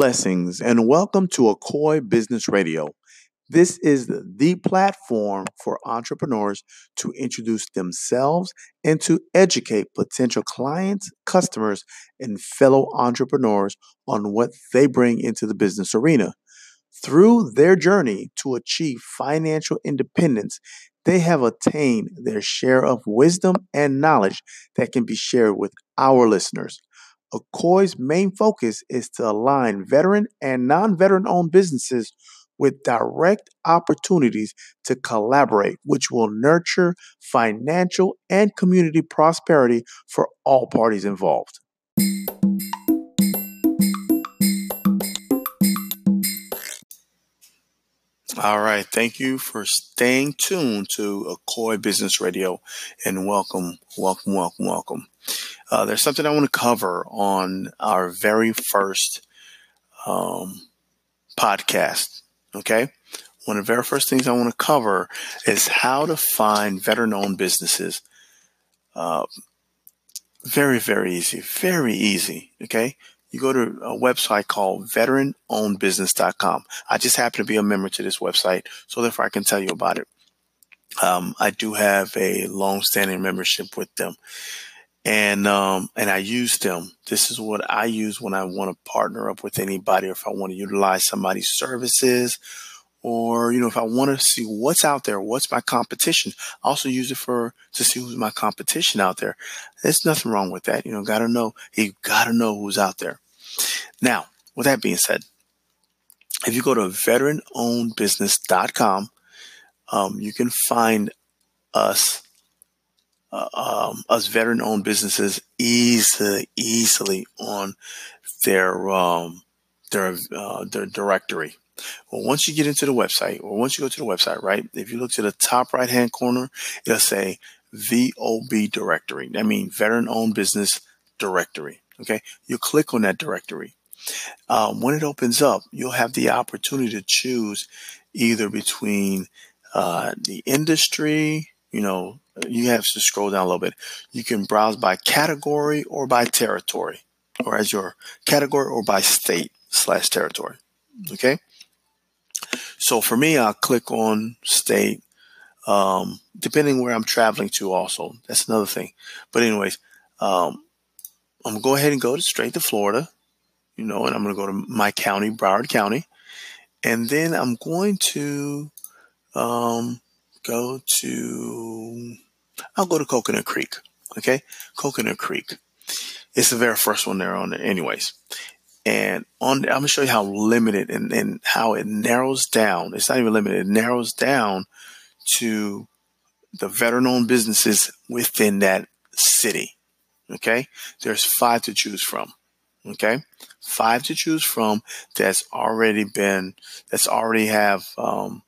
Blessings and welcome to Akoi Business Radio. This is the, platform for entrepreneurs to introduce themselves and to educate potential clients, customers, and fellow entrepreneurs on what they bring into the business arena. Through their journey to achieve financial independence, they have attained their share of wisdom and knowledge that can be shared with our listeners. Akoi's main focus is to align veteran and non veteran owned businesses with direct opportunities to collaborate, which will nurture financial and community prosperity for all parties involved. All right. Thank you for staying tuned to Akoi Business Radio and welcome, welcome, welcome, welcome. Uh, there's something I want to cover on our very first um, podcast. Okay. One of the very first things I want to cover is how to find veteran owned businesses. Uh, very, very easy. Very easy. Okay. You go to a website called veteranownedbusiness.com. I just happen to be a member to this website, so therefore I can tell you about it. Um, I do have a long standing membership with them and um, and I use them. This is what I use when I want to partner up with anybody, or if I want to utilize somebody's services, or you know, if I want to see what's out there, what's my competition. I also use it for to see who's my competition out there. There's nothing wrong with that. You know, gotta know. You gotta know who's out there. Now, with that being said, if you go to veteranownedbusiness.com, um, you can find us uh, um, us veteran owned businesses easily, easily on their, um, their, uh, their directory. Well, once you get into the website or once you go to the website, right? If you look to the top right hand corner, it'll say VOB directory. That means veteran owned business directory. Okay. You click on that directory. Um, when it opens up, you'll have the opportunity to choose either between uh, the industry, you know, you have to scroll down a little bit. You can browse by category or by territory, or as your category or by state slash territory. Okay. So for me, I'll click on state, um, depending where I'm traveling to. Also, that's another thing. But anyways, um, I'm gonna go ahead and go to straight to Florida, you know, and I'm gonna go to my county, Broward County, and then I'm going to um, go to I'll go to Coconut Creek. Okay. Coconut Creek. It's the very first one there on there anyways. And on, I'm going to show you how limited and, and how it narrows down. It's not even limited. It narrows down to the veteran owned businesses within that city. Okay. There's five to choose from. Okay. Five to choose from that's already been, that's already have, um,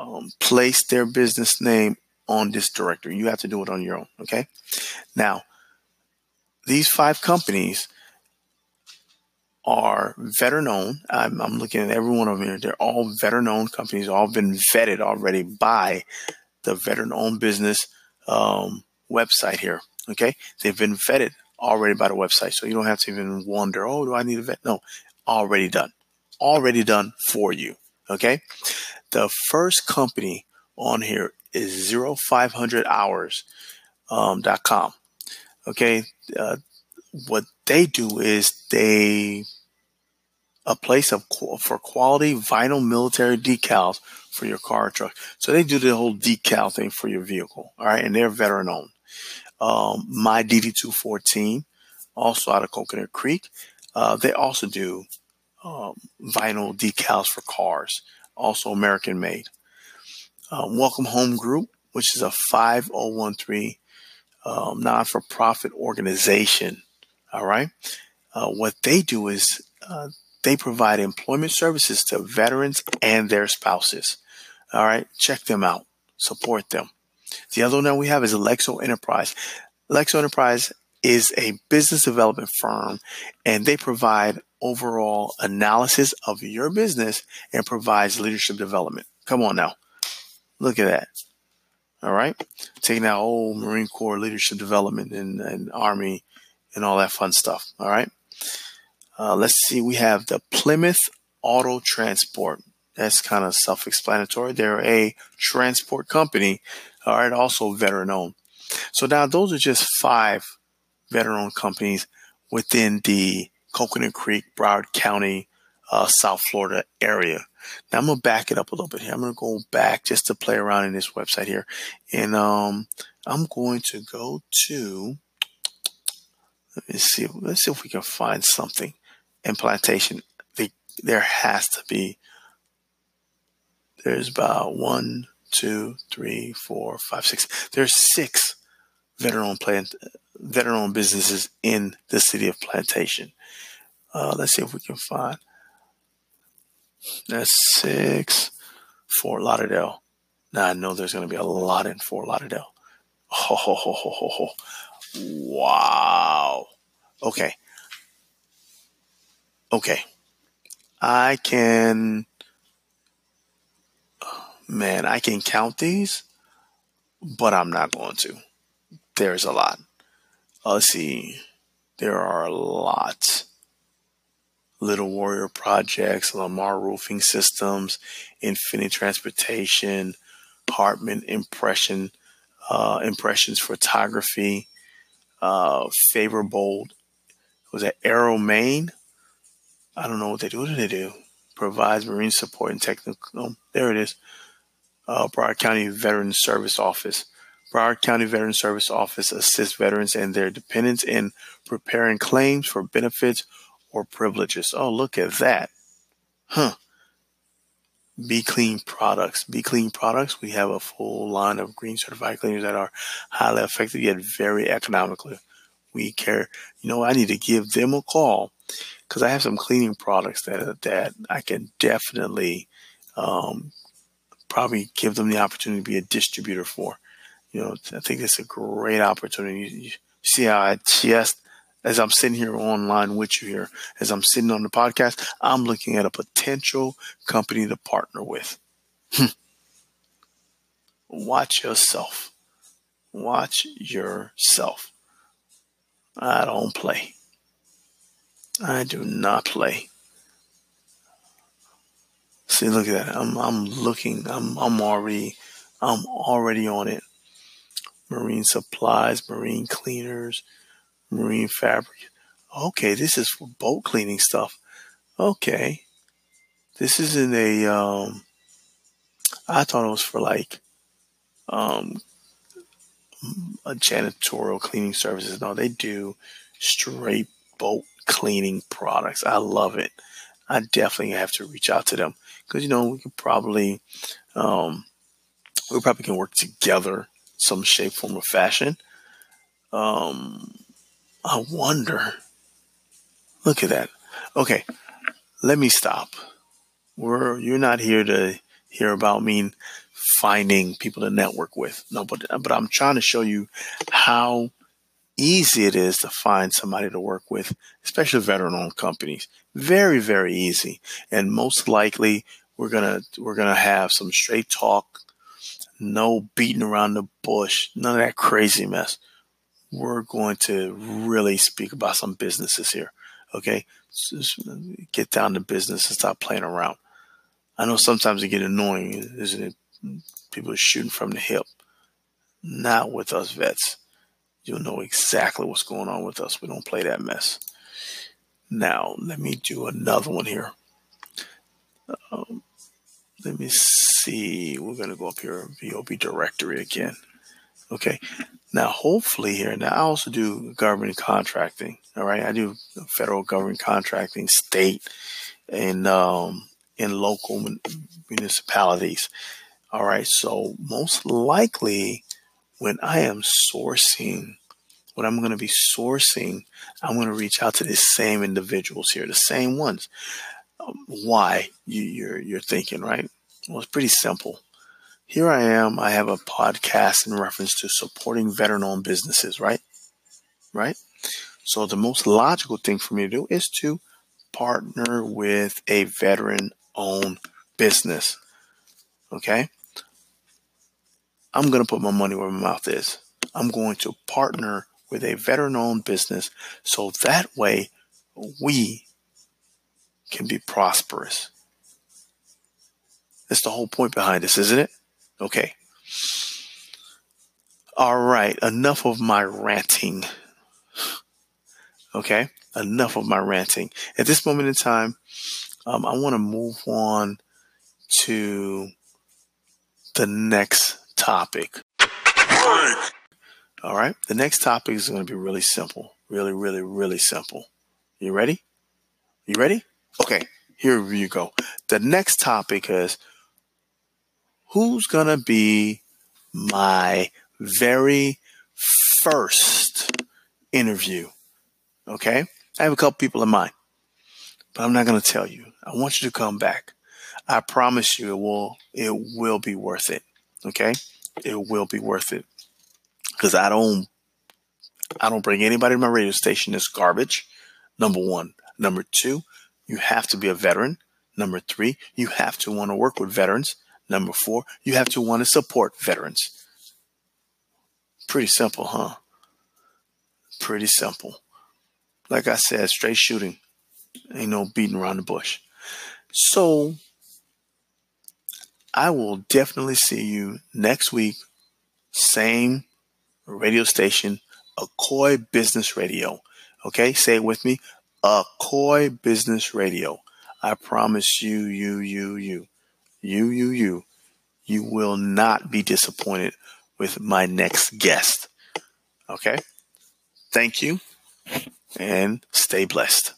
um, placed their business name on this directory. You have to do it on your own. Okay. Now, these five companies are veteran owned. I'm, I'm, looking at every one of them here. They're all veteran owned companies, all been vetted already by the veteran owned business um, website here. Okay. They've been vetted already by the website. So you don't have to even wonder, oh, do I need a vet? No, already done. Already done for you. Okay. The first company on here is 0500hours.com. Um, .com. okay. Uh, what they do is they a place of for quality vinyl military decals for your car or truck. So they do the whole decal thing for your vehicle. All right. And they're veteran owned. Um, my DD214, also out of Coconut Creek. Uh, they also do um, vinyl decals for cars, also American made uh, Welcome Home Group, which is a 5013 um, non for profit organization. All right. Uh, what they do is uh, they provide employment services to veterans and their spouses. All right. Check them out, support them. The other one that we have is Alexo Enterprise. Alexo Enterprise is a business development firm and they provide overall analysis of your business and provides leadership development. Come on now. Look at that. All right. Taking out old Marine Corps leadership development and, and Army and all that fun stuff. All right. Uh, let's see, we have the Plymouth Auto Transport. That's kind of self explanatory. They're a transport company, all right, also veteran owned. So now those are just five veteran owned companies within the Coconut Creek, Broward County, uh, South Florida area. Now I'm gonna back it up a little bit here. I'm gonna go back just to play around in this website here, and um, I'm going to go to. Let me see. Let's see if we can find something. Implantation. They, there has to be. There's about one, two, three, four, five, six. There's six veteran plant veteran businesses in the city of Plantation. Uh, let's see if we can find. That's six. Fort Lauderdale. Now I know there's going to be a lot in Fort Lauderdale. Ho, ho, ho, ho, ho, ho. Wow. Okay. Okay. I can, man, I can count these, but I'm not going to. There's a lot. Uh, let's see. There are a lot. Little Warrior Projects, Lamar Roofing Systems, Infinity Transportation, Hartman Impression, uh, Impressions Photography, uh, Favor Bold. Was that Arrow Maine? I don't know what they do. What do they do? Provides marine support and technical. Oh, there it is. Uh, Broward County Veteran Service Office. Broward County Veteran Service Office assists veterans and their dependents in preparing claims for benefits or privileges. Oh, look at that. Huh. Be Clean products. Be Clean products. We have a full line of green certified cleaners that are highly effective yet very economically. We care. You know, I need to give them a call because I have some cleaning products that that I can definitely um, probably give them the opportunity to be a distributor for. You know, I think it's a great opportunity. You see how I just as I'm sitting here online with you here, as I'm sitting on the podcast, I'm looking at a potential company to partner with. Hmm. Watch yourself. Watch yourself. I don't play. I do not play. See, look at that. I'm I'm looking. I'm I'm already I'm already on it. Marine supplies, marine cleaners, marine fabric. Okay, this is for boat cleaning stuff. Okay. This isn't a um I thought it was for like um a janitorial cleaning services. No, they do straight boat cleaning products. I love it. I definitely have to reach out to them because you know we could probably um we probably can work together some shape, form, or fashion. Um, I wonder. Look at that. Okay, let me stop. We're you're not here to hear about me finding people to network with. No, but but I'm trying to show you how easy it is to find somebody to work with, especially veteran-owned companies. Very very easy, and most likely we're gonna we're gonna have some straight talk, no beating around the bush, none of that crazy mess we're going to really speak about some businesses here. Okay. Just get down to business and stop playing around. I know sometimes it get annoying, isn't it? People shooting from the hip. Not with us vets. You'll know exactly what's going on with us. We don't play that mess. Now, let me do another one here. Um, let me see. We're going to go up here, VOB directory again. Okay. Now, hopefully here, now I also do government contracting. All right. I do federal government contracting, state and, um, in local municipalities. All right. So most likely when I am sourcing, what I'm going to be sourcing, I'm going to reach out to the same individuals here, the same ones. Um, why you, you're, you're thinking, right? Well, it's pretty simple here I am. I have a podcast in reference to supporting veteran owned businesses, right? Right? So the most logical thing for me to do is to partner with a veteran owned business. Okay? I'm going to put my money where my mouth is. I'm going to partner with a veteran owned business so that way we can be prosperous. That's the whole point behind this, isn't it? Okay. All right, enough of my ranting. Okay, enough of my ranting. At this moment in time, um, I want to move on to the next topic. All right, the next topic is going to be really simple. Really, really, really simple. You ready? You ready? Okay, here you go. The next topic is who's going to be my very first interview. Okay. I have a couple people in mind, but I'm not going to tell you. I want you to come back. I promise you it will, it will be worth it. Okay. It will be worth it because I don't, I don't bring anybody to my radio station that's garbage. Number one. Number two, you have to be a veteran. Number three, you have to want to work with veterans. Number four, you have to want to support veterans. Pretty simple, huh? Pretty simple. Like I said, straight shooting. Ain't no beating around the bush. So I will definitely see you next week. Same radio station, Akoi Business Radio. Okay, say it with me. Akoi Business Radio. I promise you, you, you, you, you, you, you, you will not be disappointed with my next guest. Okay? Thank you and stay blessed.